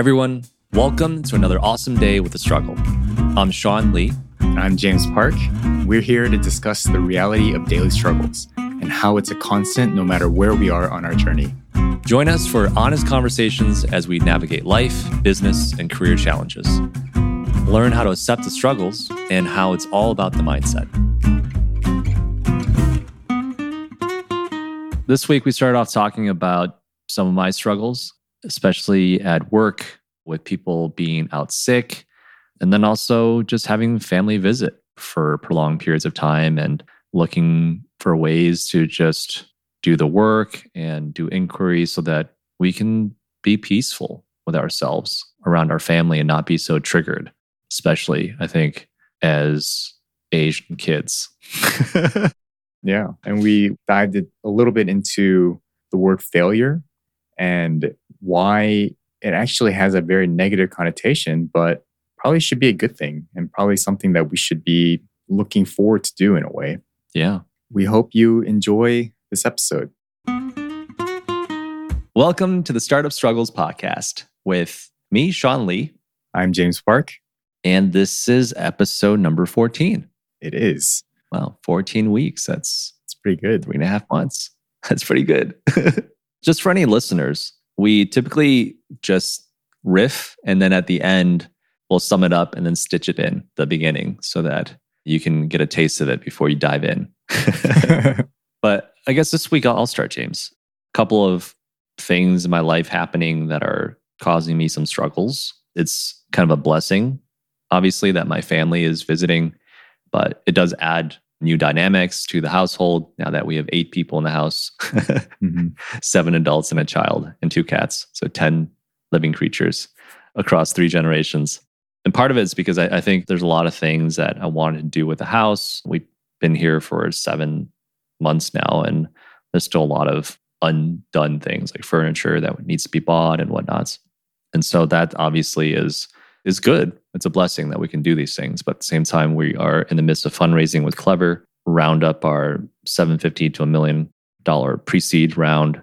Everyone, welcome to another awesome day with the struggle. I'm Sean Lee. I'm James Park. We're here to discuss the reality of daily struggles and how it's a constant no matter where we are on our journey. Join us for honest conversations as we navigate life, business, and career challenges. Learn how to accept the struggles and how it's all about the mindset. This week, we started off talking about some of my struggles, especially at work with people being out sick, and then also just having family visit for prolonged periods of time and looking for ways to just do the work and do inquiries so that we can be peaceful with ourselves around our family and not be so triggered, especially, I think, as Asian kids. yeah. And we dived a little bit into the word failure and why it actually has a very negative connotation, but probably should be a good thing and probably something that we should be looking forward to do in a way. Yeah. We hope you enjoy this episode. Welcome to the Startup Struggles podcast with me, Sean Lee. I'm James Park. And this is episode number 14. It is. Well, 14 weeks. That's it's pretty good. Three and a half months. That's pretty good. just for any listeners, we typically just riff and then at the end, we'll sum it up and then stitch it in the beginning so that you can get a taste of it before you dive in. but I guess this week I'll start, James. A couple of things in my life happening that are causing me some struggles. It's kind of a blessing, obviously, that my family is visiting, but it does add new dynamics to the household now that we have eight people in the house mm-hmm. seven adults and a child and two cats. So 10 living creatures across three generations. And part of it is because I, I think there's a lot of things that I wanted to do with the house. We've been here for seven months now, and there's still a lot of undone things like furniture that needs to be bought and whatnots. And so that obviously is is good. It's a blessing that we can do these things. But at the same time, we are in the midst of fundraising with Clever, round up our 750 to a million dollar pre-seed round.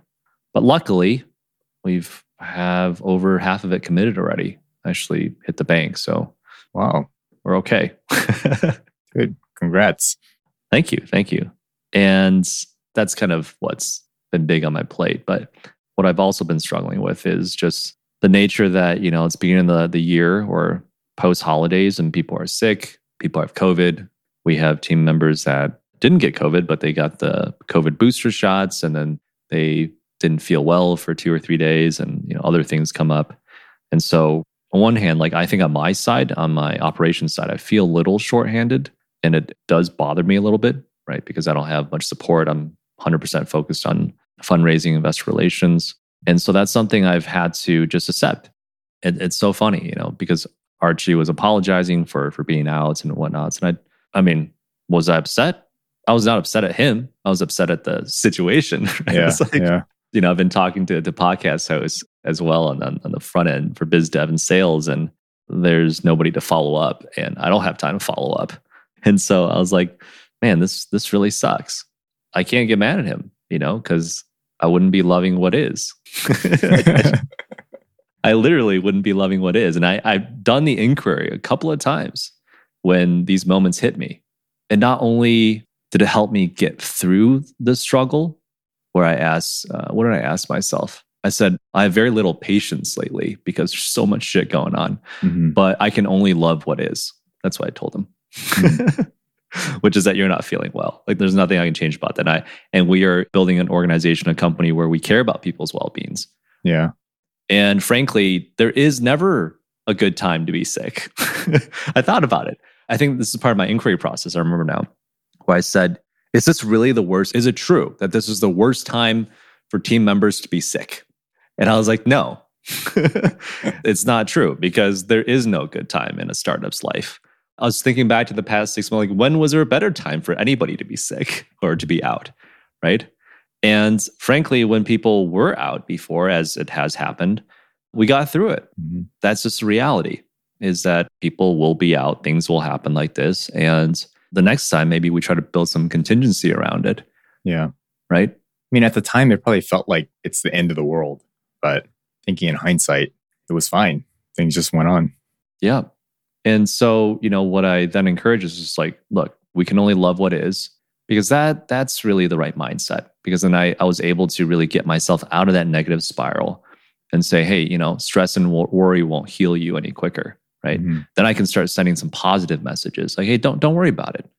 But luckily, we've have over half of it committed already. Actually hit the bank. So wow. We're okay. good. Congrats. Thank you. Thank you. And that's kind of what's been big on my plate. But what I've also been struggling with is just the nature that, you know, it's beginning of the, the year or post holidays and people are sick, people have COVID. We have team members that didn't get COVID, but they got the COVID booster shots and then they didn't feel well for two or three days and you know other things come up. And so on one hand, like I think on my side, on my operations side, I feel a little shorthanded and it does bother me a little bit, right? Because I don't have much support. I'm 100% focused on fundraising, investor relations. And so that's something I've had to just accept. It, it's so funny, you know, because Archie was apologizing for for being out and whatnot. And I, I mean, was I upset? I was not upset at him. I was upset at the situation. Right? Yeah, like, yeah. You know, I've been talking to the podcast hosts as well on, on, on the front end for biz dev and sales, and there's nobody to follow up, and I don't have time to follow up. And so I was like, man, this this really sucks. I can't get mad at him, you know, because I wouldn't be loving what is. I literally wouldn't be loving what is. And I, I've done the inquiry a couple of times when these moments hit me. And not only did it help me get through the struggle, where I asked, uh, what did I ask myself? I said, I have very little patience lately because there's so much shit going on, mm-hmm. but I can only love what is. That's what I told him. Mm-hmm. which is that you're not feeling well. Like there's nothing I can change about that. And I and we are building an organization, a company where we care about people's well-beings. Yeah. And frankly, there is never a good time to be sick. I thought about it. I think this is part of my inquiry process. I remember now where I said, is this really the worst? Is it true that this is the worst time for team members to be sick? And I was like, no, it's not true because there is no good time in a startup's life. I was thinking back to the past six months, like when was there a better time for anybody to be sick or to be out? Right. And frankly, when people were out before, as it has happened, we got through it. Mm-hmm. That's just the reality is that people will be out, things will happen like this. And the next time, maybe we try to build some contingency around it. Yeah. Right. I mean, at the time, it probably felt like it's the end of the world. But thinking in hindsight, it was fine. Things just went on. Yeah. And so, you know, what I then encourage is just like, look, we can only love what is because that that's really the right mindset. Because then I, I was able to really get myself out of that negative spiral and say, hey, you know, stress and worry won't heal you any quicker. Right. Mm-hmm. Then I can start sending some positive messages like, hey, don't don't worry about it.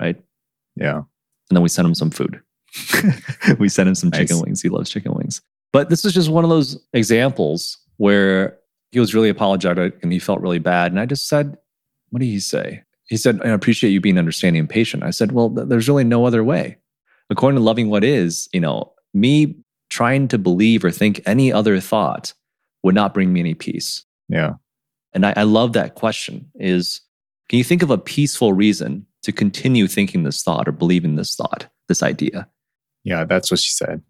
Right. Yeah. And then we send him some food. we sent him some nice. chicken wings. He loves chicken wings. But this is just one of those examples where he was really apologetic and he felt really bad. And I just said, What did he say? He said, I appreciate you being understanding and patient. I said, Well, th- there's really no other way. According to loving what is, you know, me trying to believe or think any other thought would not bring me any peace. Yeah. And I, I love that question is can you think of a peaceful reason to continue thinking this thought or believing this thought, this idea? Yeah, that's what she said.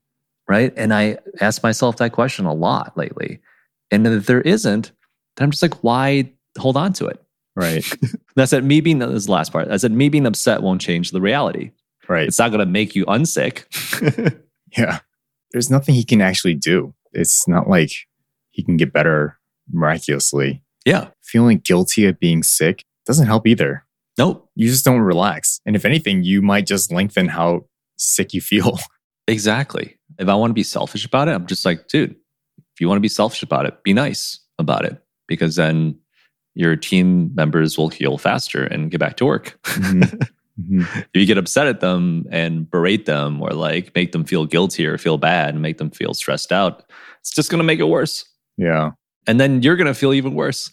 Right. And I ask myself that question a lot lately. And if there isn't, then I'm just like, why hold on to it? Right. That's that me being, this is the last part. I said, me being upset won't change the reality. Right. It's not going to make you unsick. yeah. There's nothing he can actually do. It's not like he can get better miraculously. Yeah. Feeling guilty of being sick doesn't help either. Nope. You just don't relax. And if anything, you might just lengthen how sick you feel. Exactly. If I want to be selfish about it, I'm just like, dude, if you want to be selfish about it, be nice about it because then your team members will heal faster and get back to work. Mm-hmm. Mm-hmm. if you get upset at them and berate them or like make them feel guilty or feel bad and make them feel stressed out, it's just going to make it worse. Yeah. And then you're going to feel even worse.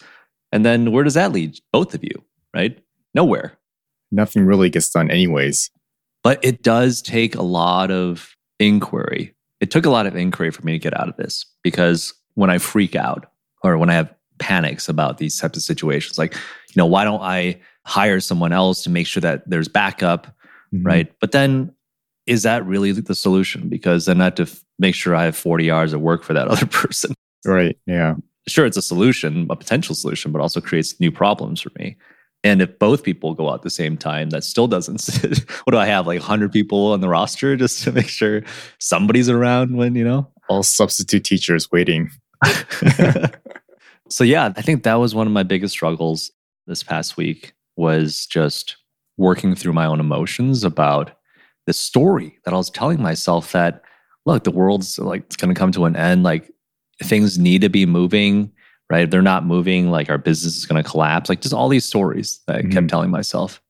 And then where does that lead both of you? Right? Nowhere. Nothing really gets done, anyways. But it does take a lot of inquiry. It took a lot of inquiry for me to get out of this because when I freak out or when I have panics about these types of situations, like, you know, why don't I hire someone else to make sure that there's backup, mm-hmm. right? But then is that really the solution? Because then I have to f- make sure I have 40 hours of work for that other person. Right. Yeah. Sure, it's a solution, a potential solution, but also creates new problems for me. And if both people go out at the same time, that still doesn't. what do I have? Like 100 people on the roster just to make sure somebody's around when, you know? All substitute teachers waiting. so, yeah, I think that was one of my biggest struggles this past week was just working through my own emotions about the story that I was telling myself that, look, the world's like, it's going to come to an end. Like, things need to be moving right? If they're not moving, like our business is going to collapse. Like just all these stories that mm-hmm. I kept mm-hmm. telling myself.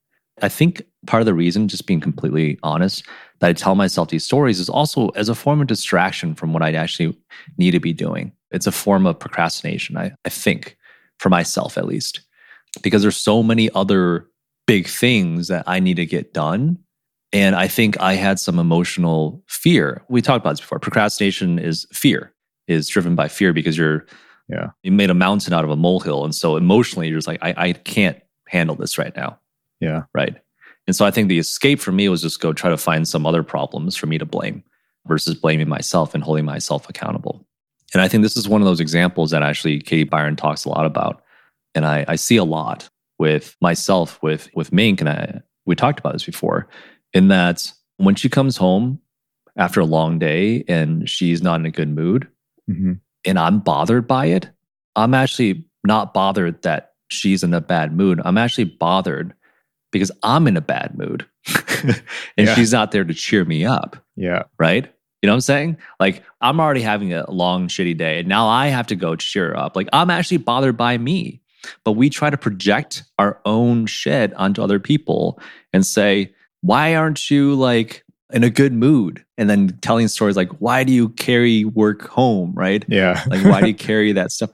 I think part of the reason, just being completely honest, that I tell myself these stories is also as a form of distraction from what I actually need to be doing. It's a form of procrastination, I, I think, for myself at least, because there's so many other big things that I need to get done. And I think I had some emotional fear. We talked about this before. Procrastination is fear, is driven by fear because you're yeah. You made a mountain out of a molehill. And so emotionally, you're just like, I, I can't handle this right now. Yeah. Right. And so I think the escape for me was just go try to find some other problems for me to blame versus blaming myself and holding myself accountable. And I think this is one of those examples that actually Katie Byron talks a lot about. And I, I see a lot with myself, with with Mink, and I we talked about this before, in that when she comes home after a long day and she's not in a good mood, mm-hmm and I'm bothered by it, I'm actually not bothered that she's in a bad mood. I'm actually bothered because I'm in a bad mood and yeah. she's not there to cheer me up. Yeah. Right. You know what I'm saying? Like, I'm already having a long, shitty day. And now I have to go cheer up. Like, I'm actually bothered by me. But we try to project our own shit onto other people and say, why aren't you like in a good mood and then telling stories like why do you carry work home right yeah like why do you carry that stuff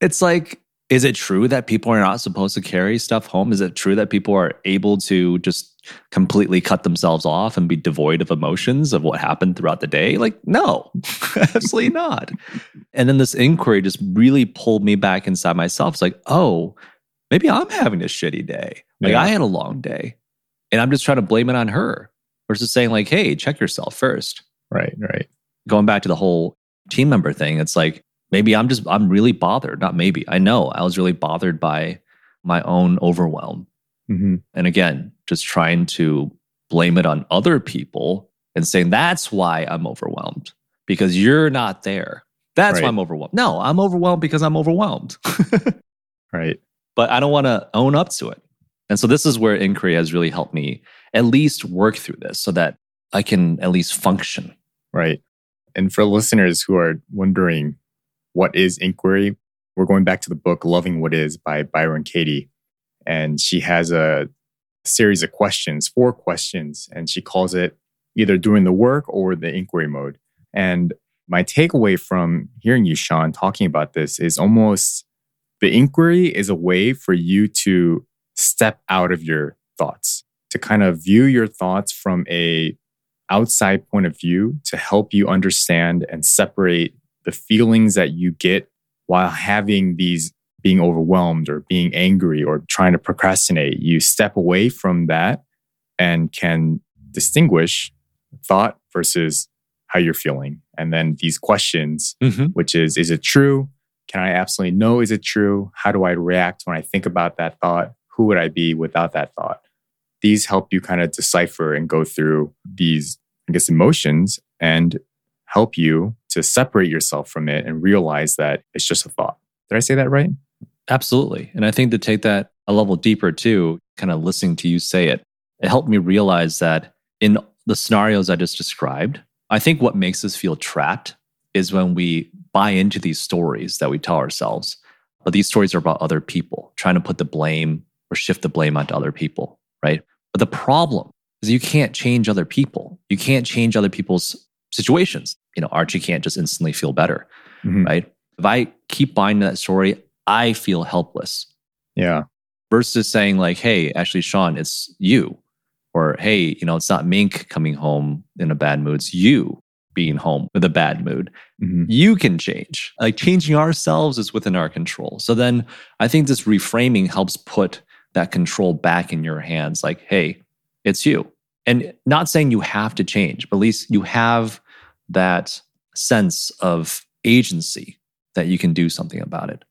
it's like is it true that people are not supposed to carry stuff home is it true that people are able to just completely cut themselves off and be devoid of emotions of what happened throughout the day like no absolutely not and then this inquiry just really pulled me back inside myself it's like oh maybe i'm having a shitty day like yeah. i had a long day and i'm just trying to blame it on her versus saying like, hey, check yourself first. Right, right. Going back to the whole team member thing, it's like maybe I'm just I'm really bothered. Not maybe. I know I was really bothered by my own overwhelm. Mm-hmm. And again, just trying to blame it on other people and saying that's why I'm overwhelmed because you're not there. That's Right. why I'm overwhelmed. No, I'm overwhelmed because I'm overwhelmed. Right. but I don't want to own up to it. And so this is where inquiry has really helped me at least work through this so that I can at least function. Right. And for listeners who are wondering what is inquiry, we're going back to the book Loving What Is by Byron Katie. And she has a series of questions, four questions, and she calls it either doing the work or the inquiry mode. And my takeaway from hearing you, Sean, talking about this is almost the inquiry is a way for you to step out of your thoughts, to kind of view your thoughts from a outside point of view to help you understand and separate the feelings that you get while having these being overwhelmed or being angry or trying to procrastinate. You step away from that and can distinguish thought versus how you're feeling. And then these questions, Mm-hmm. which is, is it true? Can I absolutely know is it true? How do I react when I think about that thought? Who would I be without that thought? These help you kind of decipher and go through these, I guess, emotions and help you to separate yourself from it and realize that it's just a thought. Did I say that right? Absolutely. And I think to take that a level deeper too, kind of listening to you say it, it helped me realize that in the scenarios I just described, I think what makes us feel trapped is when we buy into these stories that we tell ourselves. But these stories are about other people, trying to put the blame or shift the blame onto other people, right? But the problem is you can't change other people. You can't change other people's situations. You know, Archie can't just instantly feel better, Mhm. right? If I keep buying that story, I feel helpless Yeah. versus saying like, "Hey, actually, Sean, it's you," or "Hey, you know, it's not Mink coming home in a bad mood; it's you being home with a bad mood." Mhm. You can change. Like changing ourselves is within our control. So then, I think this reframing helps put that control back in your hands. Like, "Hey, it's you," and not saying you have to change, but at least you have that sense of agency that you can do something about it.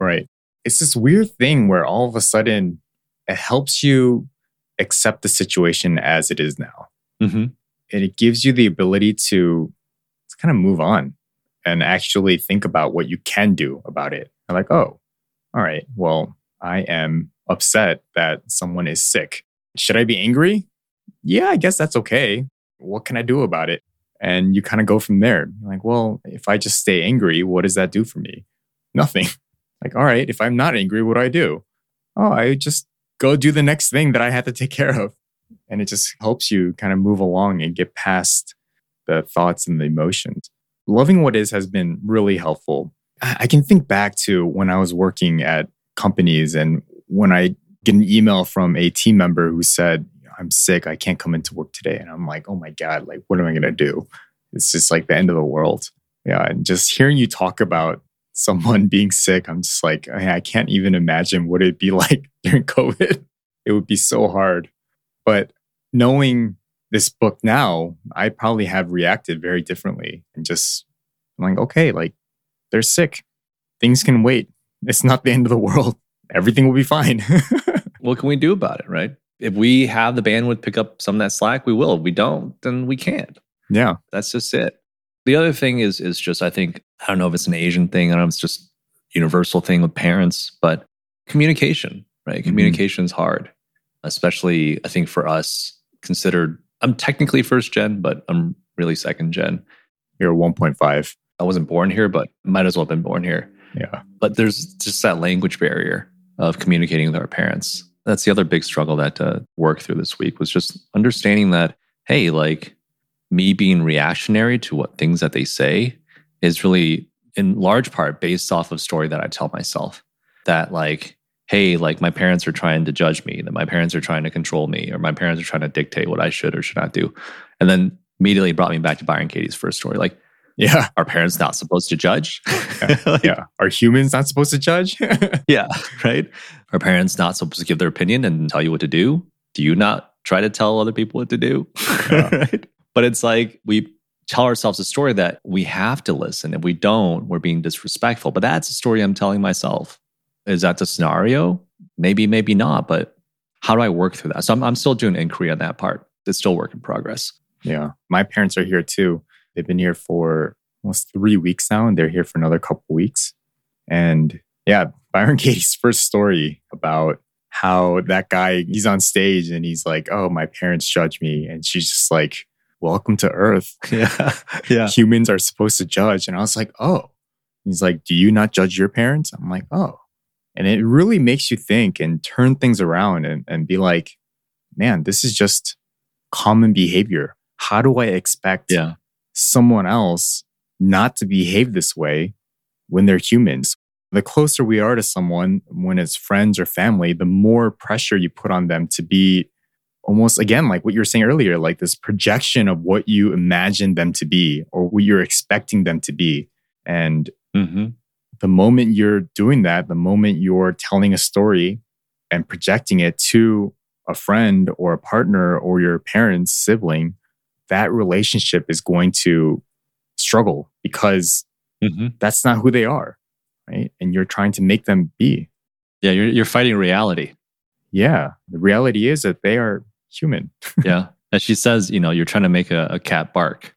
Right. It's this weird thing where all of a sudden it helps you accept the situation as it is now. Mm-hmm. And it gives you the ability to, to kind of move on and actually think about what you can do about it. And like, oh, all right, well, I am upset that someone is sick. Should I be angry? Yeah, I guess that's okay. What can I do about it? And you kind of go from there. You're like, well, if I just stay angry, what does that do for me? Nothing. Like, all right, if I'm not angry, what do I do? Oh, I just go do the next thing that I have to take care of. And it just helps you kind of move along and get past the thoughts and the emotions. Loving what is has been really helpful. I I can think back to when I was working at companies and when I get an email from a team member who said, I'm sick, I can't come into work today. And I'm like, oh my God, like, what am I going to do? It's just like the end of the world. Yeah. And just hearing you talk about someone being sick, I'm just like, I I can't even imagine what it'd be like during COVID. It would be so hard. But knowing this book now, I probably have reacted very differently and just, I'm like, okay, like they're sick. Things can wait. It's not the end of the world. Everything will be fine. what can we do about it, right? If we have the bandwidth pick up some of that slack, we will. If we don't, then we can't. yeah. That's just it. The other thing is is just I think I don't know if it's an Asian thing, I don't know if it's just universal thing with parents, but communication, right? Mhm. Communication is hard, especially I think for us considered I'm technically first gen, but I'm really second gen. You're 1.5. I wasn't born here, but might as well have been born here. Yeah. but there's just that language barrier of communicating with our parents. That's the other big struggle that uh, worked through this week was just understanding that, hey, like me being reactionary to what things that they say is really in large part based off of story that I tell myself. That like, hey, like my parents are trying to judge me, that my parents are trying to control me, or my parents are trying to dictate what I should or should not do. And then immediately brought me back to Byron Katie's first story. Like, Yeah. are parents not supposed to judge? Like, Yeah. Are humans not supposed to judge? yeah, right. Are parents not supposed to give their opinion and tell you what to do? Do you not try to tell other people what to do? Yeah. right. But it's like we tell ourselves a story that we have to listen. If we don't, we're being disrespectful. But that's a story I'm telling myself. Is that the scenario? Maybe, maybe not. But how do I work through that? So I'm, I'm still doing inquiry on that part. It's still work in progress. yeah. My parents are here too. They've been here for almost three weeks now, and they're here for another couple weeks. And yeah, Byron Katie's first story about how that guy he's on stage and he's like, "Oh, my parents judge me," and she's just like, "Welcome to Earth. Yeah. Yeah. Humans are supposed to judge." And I was like, "Oh." He's like, "Do you not judge your parents?" I'm like, "Oh." And it really makes you think and turn things around and, and be like, man, this is just common behavior. How do I expect Yeah. Someone else not to behave this way when they're humans? The closer we are to someone, when it's friends or family, the more pressure you put on them to be almost, again, like what you were saying earlier, like this projection of what you imagine them to be or what you're expecting them to be. And hmm the moment you're doing that, the moment you're telling a story and projecting it to a friend or a partner or your parents, sibling, that relationship is going to struggle because hmm that's not who they are. Right. And you're trying to make them be. Yeah. You're, you're fighting reality. Yeah. The reality is that they are human. Yeah. As she says, you know, you're trying to make a, a cat bark.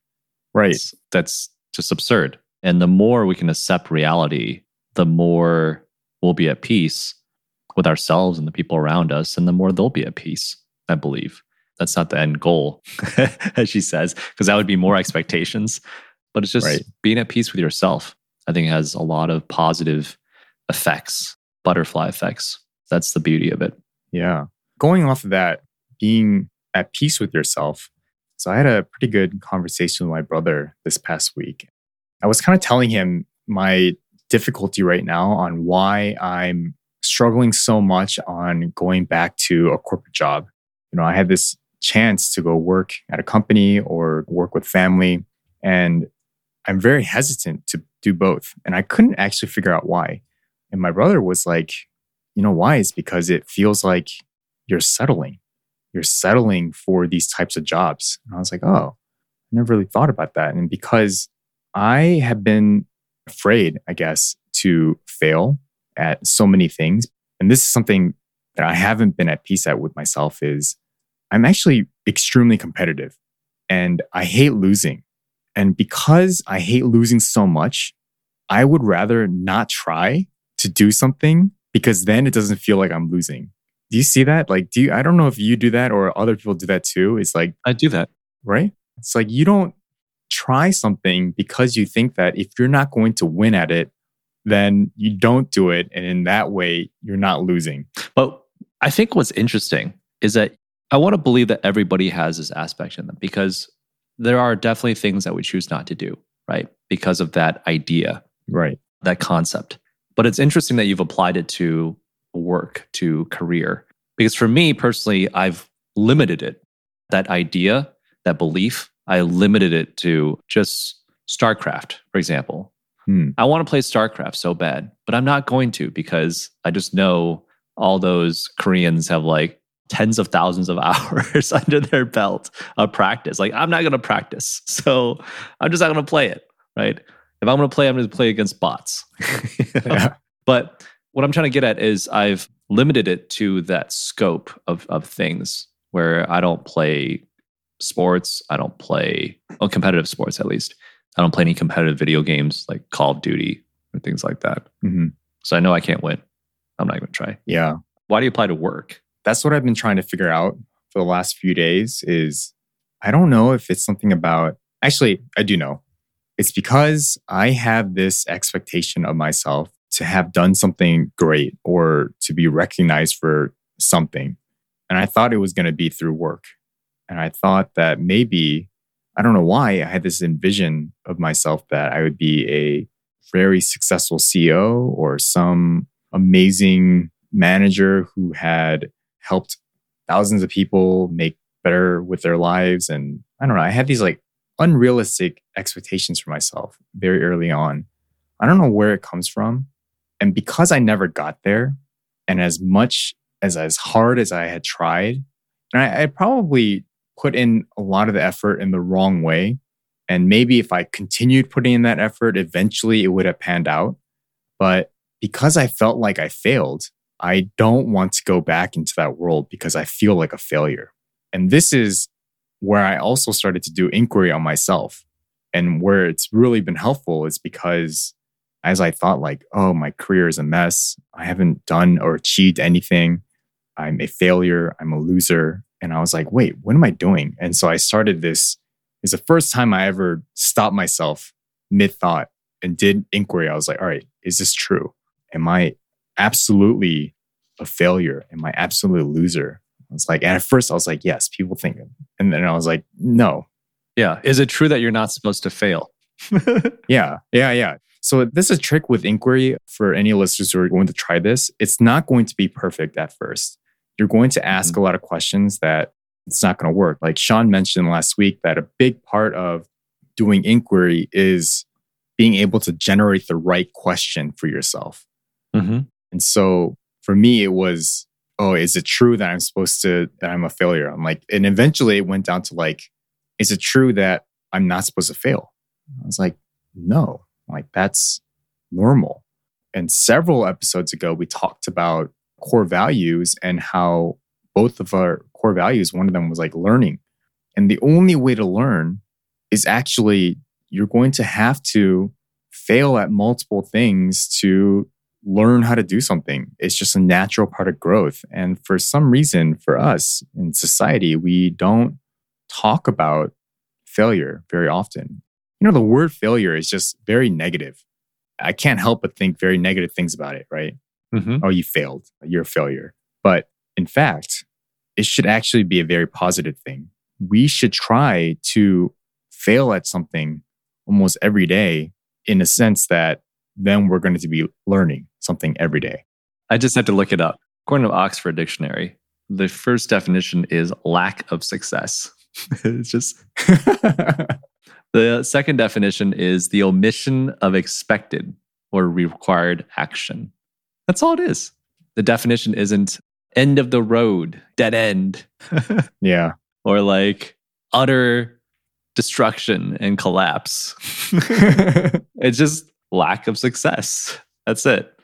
Right. That's, that's just absurd. And the more we can accept reality, the more we'll be at peace with ourselves and the people around us, and the more they'll be at peace, I believe. That's not the end goal, as she says, because that would be more expectations. But it's just Right. being at peace with yourself. I think has a lot of positive effects, butterfly effects. That's the beauty of it. Yeah. Going off of that, being at peace with yourself. So I had a pretty good conversation with my brother this past week. I was kind of telling him my difficulty right now on why I'm struggling so much on going back to a corporate job. You know, I had this chance to go work at a company or work with family, and I'm very hesitant to do both. And I couldn't actually figure out why. And my brother was like, you know why? It's because it feels like you're settling. You're settling for these types of jobs. And I was like, oh, I never really thought about that. And because I have been afraid, I guess, to fail at so many things. And this is something that I haven't been at peace at with myself is I'm actually extremely competitive and I hate losing. And because I hate losing so much, I would rather not try to do something because then it doesn't feel like I'm losing. Do you see that? Like, do you, I don't know if you do that or other people do that too. It's like, I do that. right? It's like you don't try something because you think that if you're not going to win at it, then you don't do it. And in that way, you're not losing. But I think what's interesting is that I want to believe that everybody has this aspect in them because there are definitely things that we choose not to do, right? Because of that idea, Right. that concept. But it's interesting that you've applied it to work, to career. Because for me personally, I've limited it. That idea, that belief, I limited it to just StarCraft, for example. Hmm. I want to play StarCraft so bad, but I'm not going to because I just know all those Koreans have like tens of thousands of hours under their belt of practice. Like, I'm not going to practice. So I'm just not going to play it, right? If I'm going to play, I'm going to play against bots. Yeah. But what I'm trying to get at is I've limited it to that scope of, of things where I don't play sports. I don't play, well, competitive sports at least. I don't play any competitive video games like Call of Duty or things like that. Mhm. So I know I can't win. I'm not going to try. Yeah. Why do you apply to work? That's what I've been trying to figure out for the last few days is I don't know if it's something about, actually, I do know. It's because I have this expectation of myself to have done something great or to be recognized for something. And I thought it was going to be through work. And I thought that maybe, I don't know why, I had this envision of myself that I would be a very successful CEO or some amazing manager who had helped thousands of people make better with their lives. And I don't know, I had these like unrealistic expectations for myself very early on. I don't know where it comes from. And because I never got there, and as much as as hard as I had tried, and I, I probably put in a lot of the effort in the wrong way. And maybe if I continued putting in that effort, eventually it would have panned out. But because I felt like I failed, I don't want to go back into that world because I feel like a failure. And this is where I also started to do inquiry on myself. And where it's really been helpful is because as I thought, like, oh, my career is a mess. I haven't done or achieved anything. I'm a failure. I'm a loser. And I was like, wait, what am I doing? And so I started this. It's the first time I ever stopped myself mid thought and did inquiry. I was like, all right, is this true? Am I absolutely a failure? Am I absolutely a loser? I was like, and at first I was like, yes, people think. And then I was like, no. Yeah. Is it true that you're not supposed to fail? yeah. Yeah. Yeah. So this is a trick with inquiry for any listeners who are going to try this. It's not going to be perfect at first. You're going to ask mm-hmm. a lot of questions that it's not going to work. Like Sean mentioned last week, that a big part of doing inquiry is being able to generate the right question for yourself. Mm-hmm. And so for me, it was, oh, is it true that I'm supposed to, that I'm a failure? I'm like, and eventually it went down to like, is it true that I'm not supposed to fail? I was like, no, like that's normal. And several episodes ago, we talked about core values and how both of our core values, one of them was like learning. And the only way to learn is actually you're going to have to fail at multiple things to learn how to do something. It's just a natural part of growth. And for some reason, for us in society, we don't talk about failure very often. You know, the word failure is just very negative. I can't help but think very negative things about it, right? Mm-hmm. Oh, you failed. You're a failure. But in fact, it should actually be a very positive thing. We should try to fail at something almost every day in a sense that then we're going to be learning something every day. I just had to look it up. According to Oxford Dictionary, the first definition is lack of success. it's just the second definition is the omission of expected or required action. That's all it is. The definition isn't end of the road, dead end. yeah. Or like utter destruction and collapse. it's just lack of success. That's it.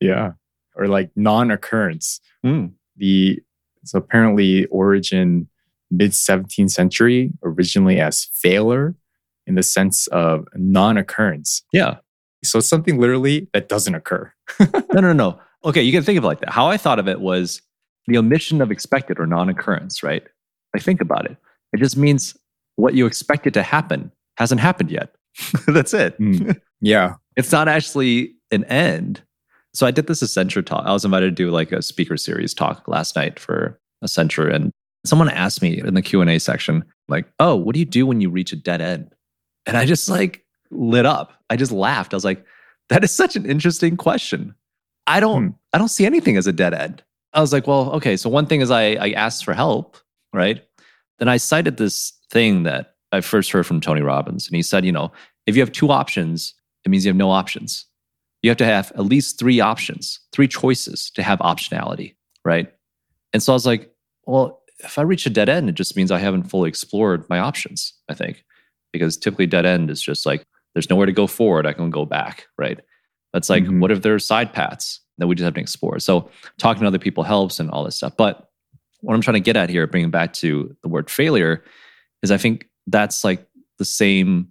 Yeah. Or like non occurrence. Mm. The so apparently origin mid 17th century originally as failure in the sense of non occurrence. Yeah. So something literally that doesn't occur. no, no, no. Okay, you can think of it like that. How I thought of it was the omission of expected or non occurrence, right? I think about it. It just means what you expected to happen hasn't happened yet. That's it. Mm. Yeah. it's not actually an end. So I did this Accenture talk. I was invited to do like a speaker series talk last night for Accenture. And someone asked me in the Q&A section, like, oh, what do you do when you reach a dead end? And I just like lit up. I just laughed. I was like, that is such an interesting question. I don't hmm. I don't see anything as a dead end. I was like, well, okay, so one thing is I I asked for help, right? Then I cited this thing that I first heard from Tony Robbins and he said, you know, if you have two options, it means you have no options. You have to have at least three options, three choices to have optionality, right? And so I was like, well, if I reach a dead end, it just means I haven't fully explored my options, I think. Because typically dead end is just like there's nowhere to go forward. I can go back, right? That's like, mm-hmm. what if there are side paths that we just have to explore? So talking to other people helps and all this stuff. But what I'm trying to get at here, bringing back to the word failure, is I think that's like the same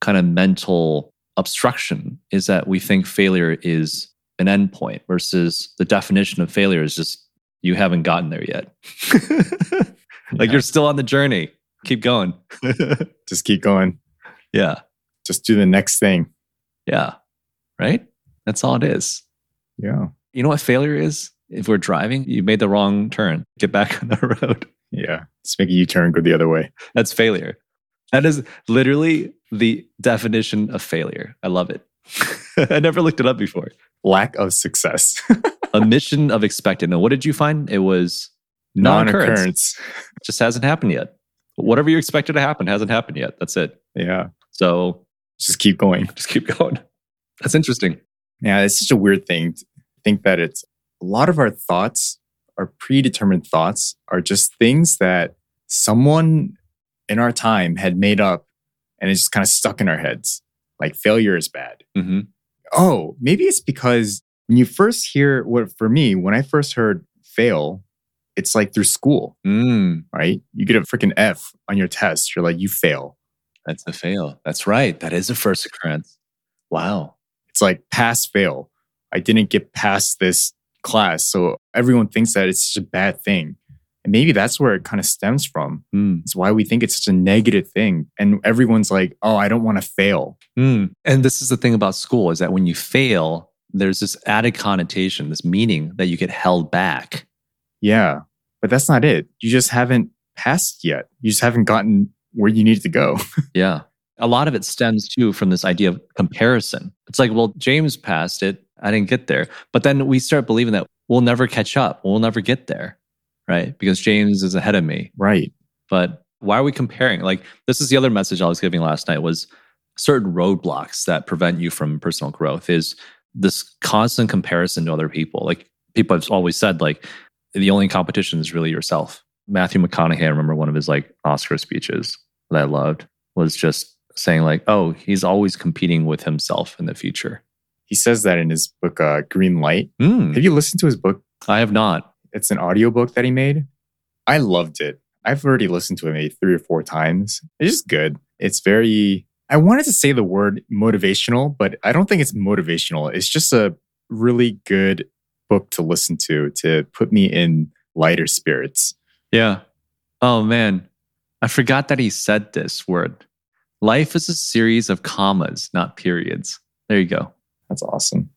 kind of mental obstruction is that we think failure is an endpoint versus the definition of failure is just you haven't gotten there yet. like yeah. you're still on the journey. Keep going. just keep going. Yeah just do the next thing. Yeah. Right? That's all it is. Yeah. You know what failure is? If we're driving, you made the wrong turn. Get back on the road. Yeah. Just make a U turn, go the other way. That's failure. That is literally the definition of failure. I love it. I never looked it up before. Lack of success. Omission of expected. Now, what did you find? It was non occurrence. Just hasn't happened yet. Whatever you expected to happen hasn't happened yet. That's it. Yeah. So just keep going. Just keep going. That's interesting. Yeah, it's such a weird thing to think that it's a lot of our thoughts, our predetermined thoughts, are just things that someone in our time had made up and it's just kind of stuck in our heads. Like failure is bad. Mm-hmm. Oh, maybe it's because when you first hear what for me, when I first heard fail, it's like through school, mm. right? You get a freaking F on your test. You're like, you fail. That's a fail. That's right. That is a first occurrence. Wow. It's like pass fail. I didn't get past this class. So everyone thinks that it's such a bad thing. And maybe that's where it kind of stems from. Mm. It's why we think it's such a negative thing. And everyone's like, oh, I don't want to fail. Mm. And this is the thing about school is that when you fail, there's this added connotation, this meaning that you get held back. Yeah. But that's not it. You just haven't passed yet. You just haven't gotten where you need to go. Yeah. A lot of it stems too from this idea of comparison. It's like, well, James passed it. I didn't get there. But then we start believing that we'll never catch up. We'll never get there. Right. Because James is ahead of me. right. But why are we comparing? Like, this is the other message I was giving last night was certain roadblocks that prevent you from personal growth is this constant comparison to other people. Like people have always said, like, the only competition is really yourself. Matthew McConaughey, I remember one of his like Oscar speeches that I loved was just saying like, oh, he's always competing with himself in the future. He says that in his book, uh, Green Light. Hmm. Have you listened to his book? I have not. It's an audiobook that he made. I loved it. I've already listened to it maybe three or four times. It's just good. It's very, I wanted to say the word motivational, but I don't think it's motivational. It's just a really good book to listen to to put me in lighter spirits. Yeah. Oh man. I forgot that he said this word. Life is a series of commas, not periods. There you go. That's awesome.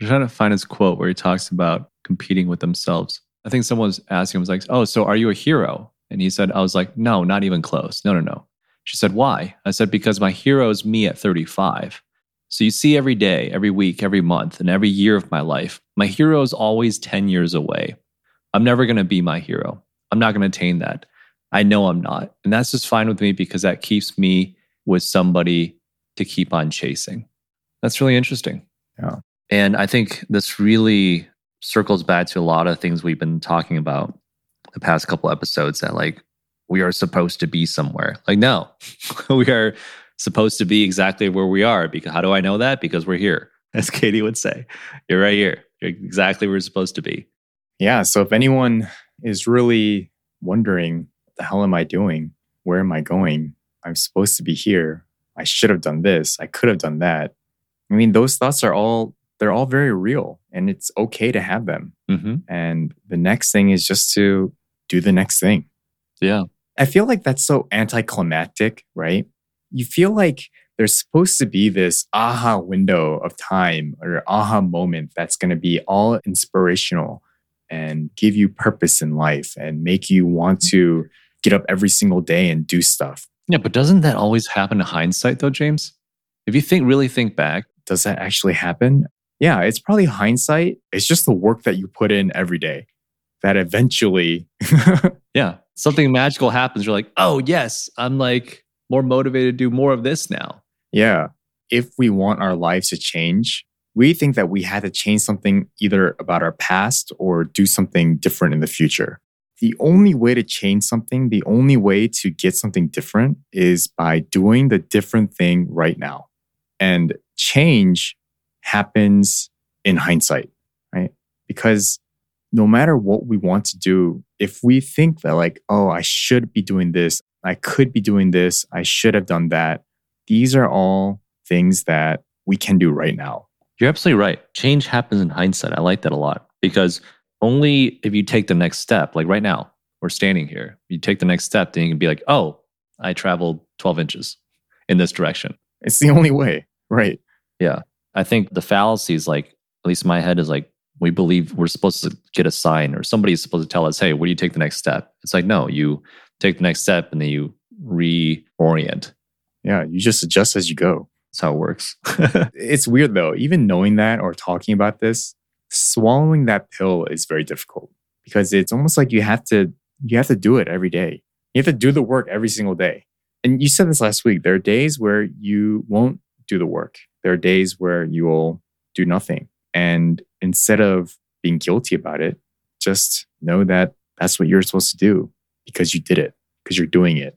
I'm trying to find his quote where he talks about competing with themselves. I think someone was asking him, was like, Oh, so are you a hero? And he said, I was like, No, not even close. No, no, no. She said, Why? I said, Because my hero is me at 35. So you see every day, every week, every month, and every year of my life, my hero is always 10 years away. I'm never going to be my hero. I'm not going to attain that. I know I'm not. And that's just fine with me because that keeps me with somebody to keep on chasing. That's really interesting. Yeah. And I think this really circles back to a lot of things we've been talking about the past couple episodes that like we are supposed to be somewhere. Like, no, we are supposed to be exactly where we are. Because how do I know that? Because we're here, as Katie would say. You're right here. You're exactly where you're supposed to be. Yeah. So if anyone is really wondering, what the hell am I doing? Where am I going? I'm supposed to be here. I should have done this. I could have done that. I mean, those thoughts are all, they're all very real and it's okay to have them. Mm-hmm. And the next thing is just to do the next thing. Yeah. I feel like that's so anticlimactic, right? You feel like there's supposed to be this aha window of time or aha moment that's going to be all inspirational and give you purpose in life and make you want to get up every single day and do stuff. Yeah. But doesn't that always happen in hindsight, though, James? If you think, really think back, Does that actually happen? Yeah, it's probably hindsight. It's just the work that you put in every day that eventually yeah, something magical happens. You're like, oh, yes, I'm like more motivated to do more of this now. Yeah. If we want our lives to change, we think that we had to change something either about our past or do something different in the future. The only way to change something, the only way to get something different is by doing the different thing right now. And change happens in hindsight, right? Because no matter what we want to do, if we think that, like, oh, I should be doing this, I could be doing this, I should have done that, these are all things that we can do right now. You're absolutely right. Change happens in hindsight. I like that a lot because only if you take the next step, like right now, we're standing here, you take the next step, then you can be like, oh, I traveled 12 inches in this direction. It's the only way, right? I think the fallacy is like, at least in my head, is like, we believe we're supposed to get a sign or somebody's supposed to tell us, hey, where do you take the next step? It's like, no, you take the next step and then you reorient. Yeah, you just adjust as you go. That's how it works. It's weird though, even knowing that or talking about this, swallowing that pill is very difficult because it's almost like you have to you have to do it every day. You have to do the work every single day. And you said this last week. There are days where you won't do the work. There are days where you will do nothing. And instead of being guilty about it, just know that that's what you're supposed to do because you did it, because you're doing it.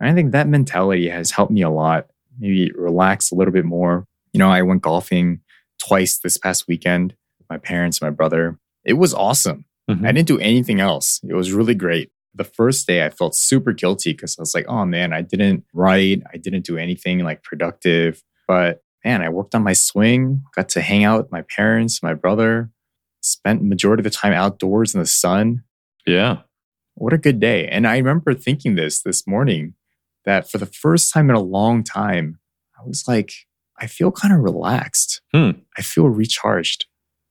And I think that mentality has helped me a lot, maybe relax a little bit more. You know, I went golfing twice this past weekend with my parents, my brother. It was awesome. Mhm. I didn't do anything else. It was really great. the first day I felt super guilty because I was like, oh man, I didn't write, I didn't do anything like productive. But man, I worked on my swing, got to hang out with my parents, my brother, spent majority of the time outdoors in the sun. Yeah. What a good day. And I remember thinking this this morning that for the first time in a long time, I was like, I feel kind of relaxed. Hmm. I feel recharged.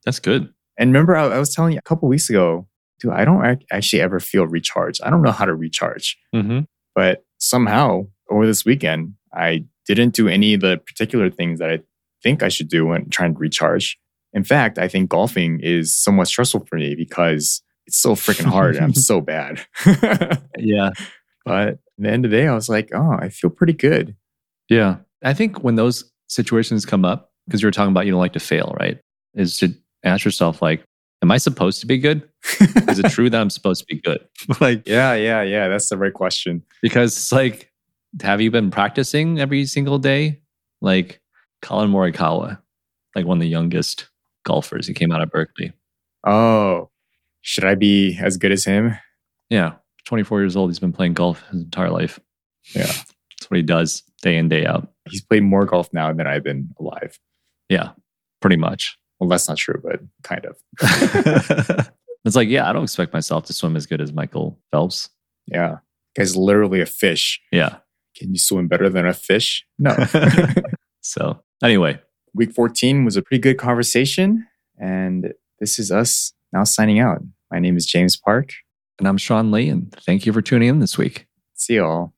That's good. And remember, I, I was telling you a couple weeks ago, dude, I don't ac- actually ever feel recharged. I don't know how to recharge. Mm-hmm. But somehow over this weekend, I didn't do any of the particular things that I think I should do when trying to recharge. In fact, I think golfing is somewhat stressful for me because it's so freaking hard and I'm so bad. Yeah. but at the end of the day, I was like, oh, I feel pretty good. Yeah. I think when those situations come up, because you were talking about you don't like to fail, right? Is to ask yourself, like, am I supposed to be good? Is it true that I'm supposed to be good? like, yeah, yeah, yeah. That's the right question. because it's like, have you been practicing every single day? Like Collin Morikawa, like one of the youngest golfers. He came out of Berkeley. Oh, should I be as good as him? Yeah. 24 years old. He's been playing golf his entire life. Yeah. That's what he does day in, day out. He's played more golf now than I've been alive. Yeah. Pretty much. Well, that's not true, but kind of. it's like, yeah, I don't expect myself to swim as good as Michael Phelps. Yeah. Guy's literally a fish. Yeah. Can you swim better than a fish? No. so, anyway, Week 14 was a pretty good conversation. And this is us now signing out. My name is James Park. and I'm Sean Lee, and thank you for tuning in this week. See you all.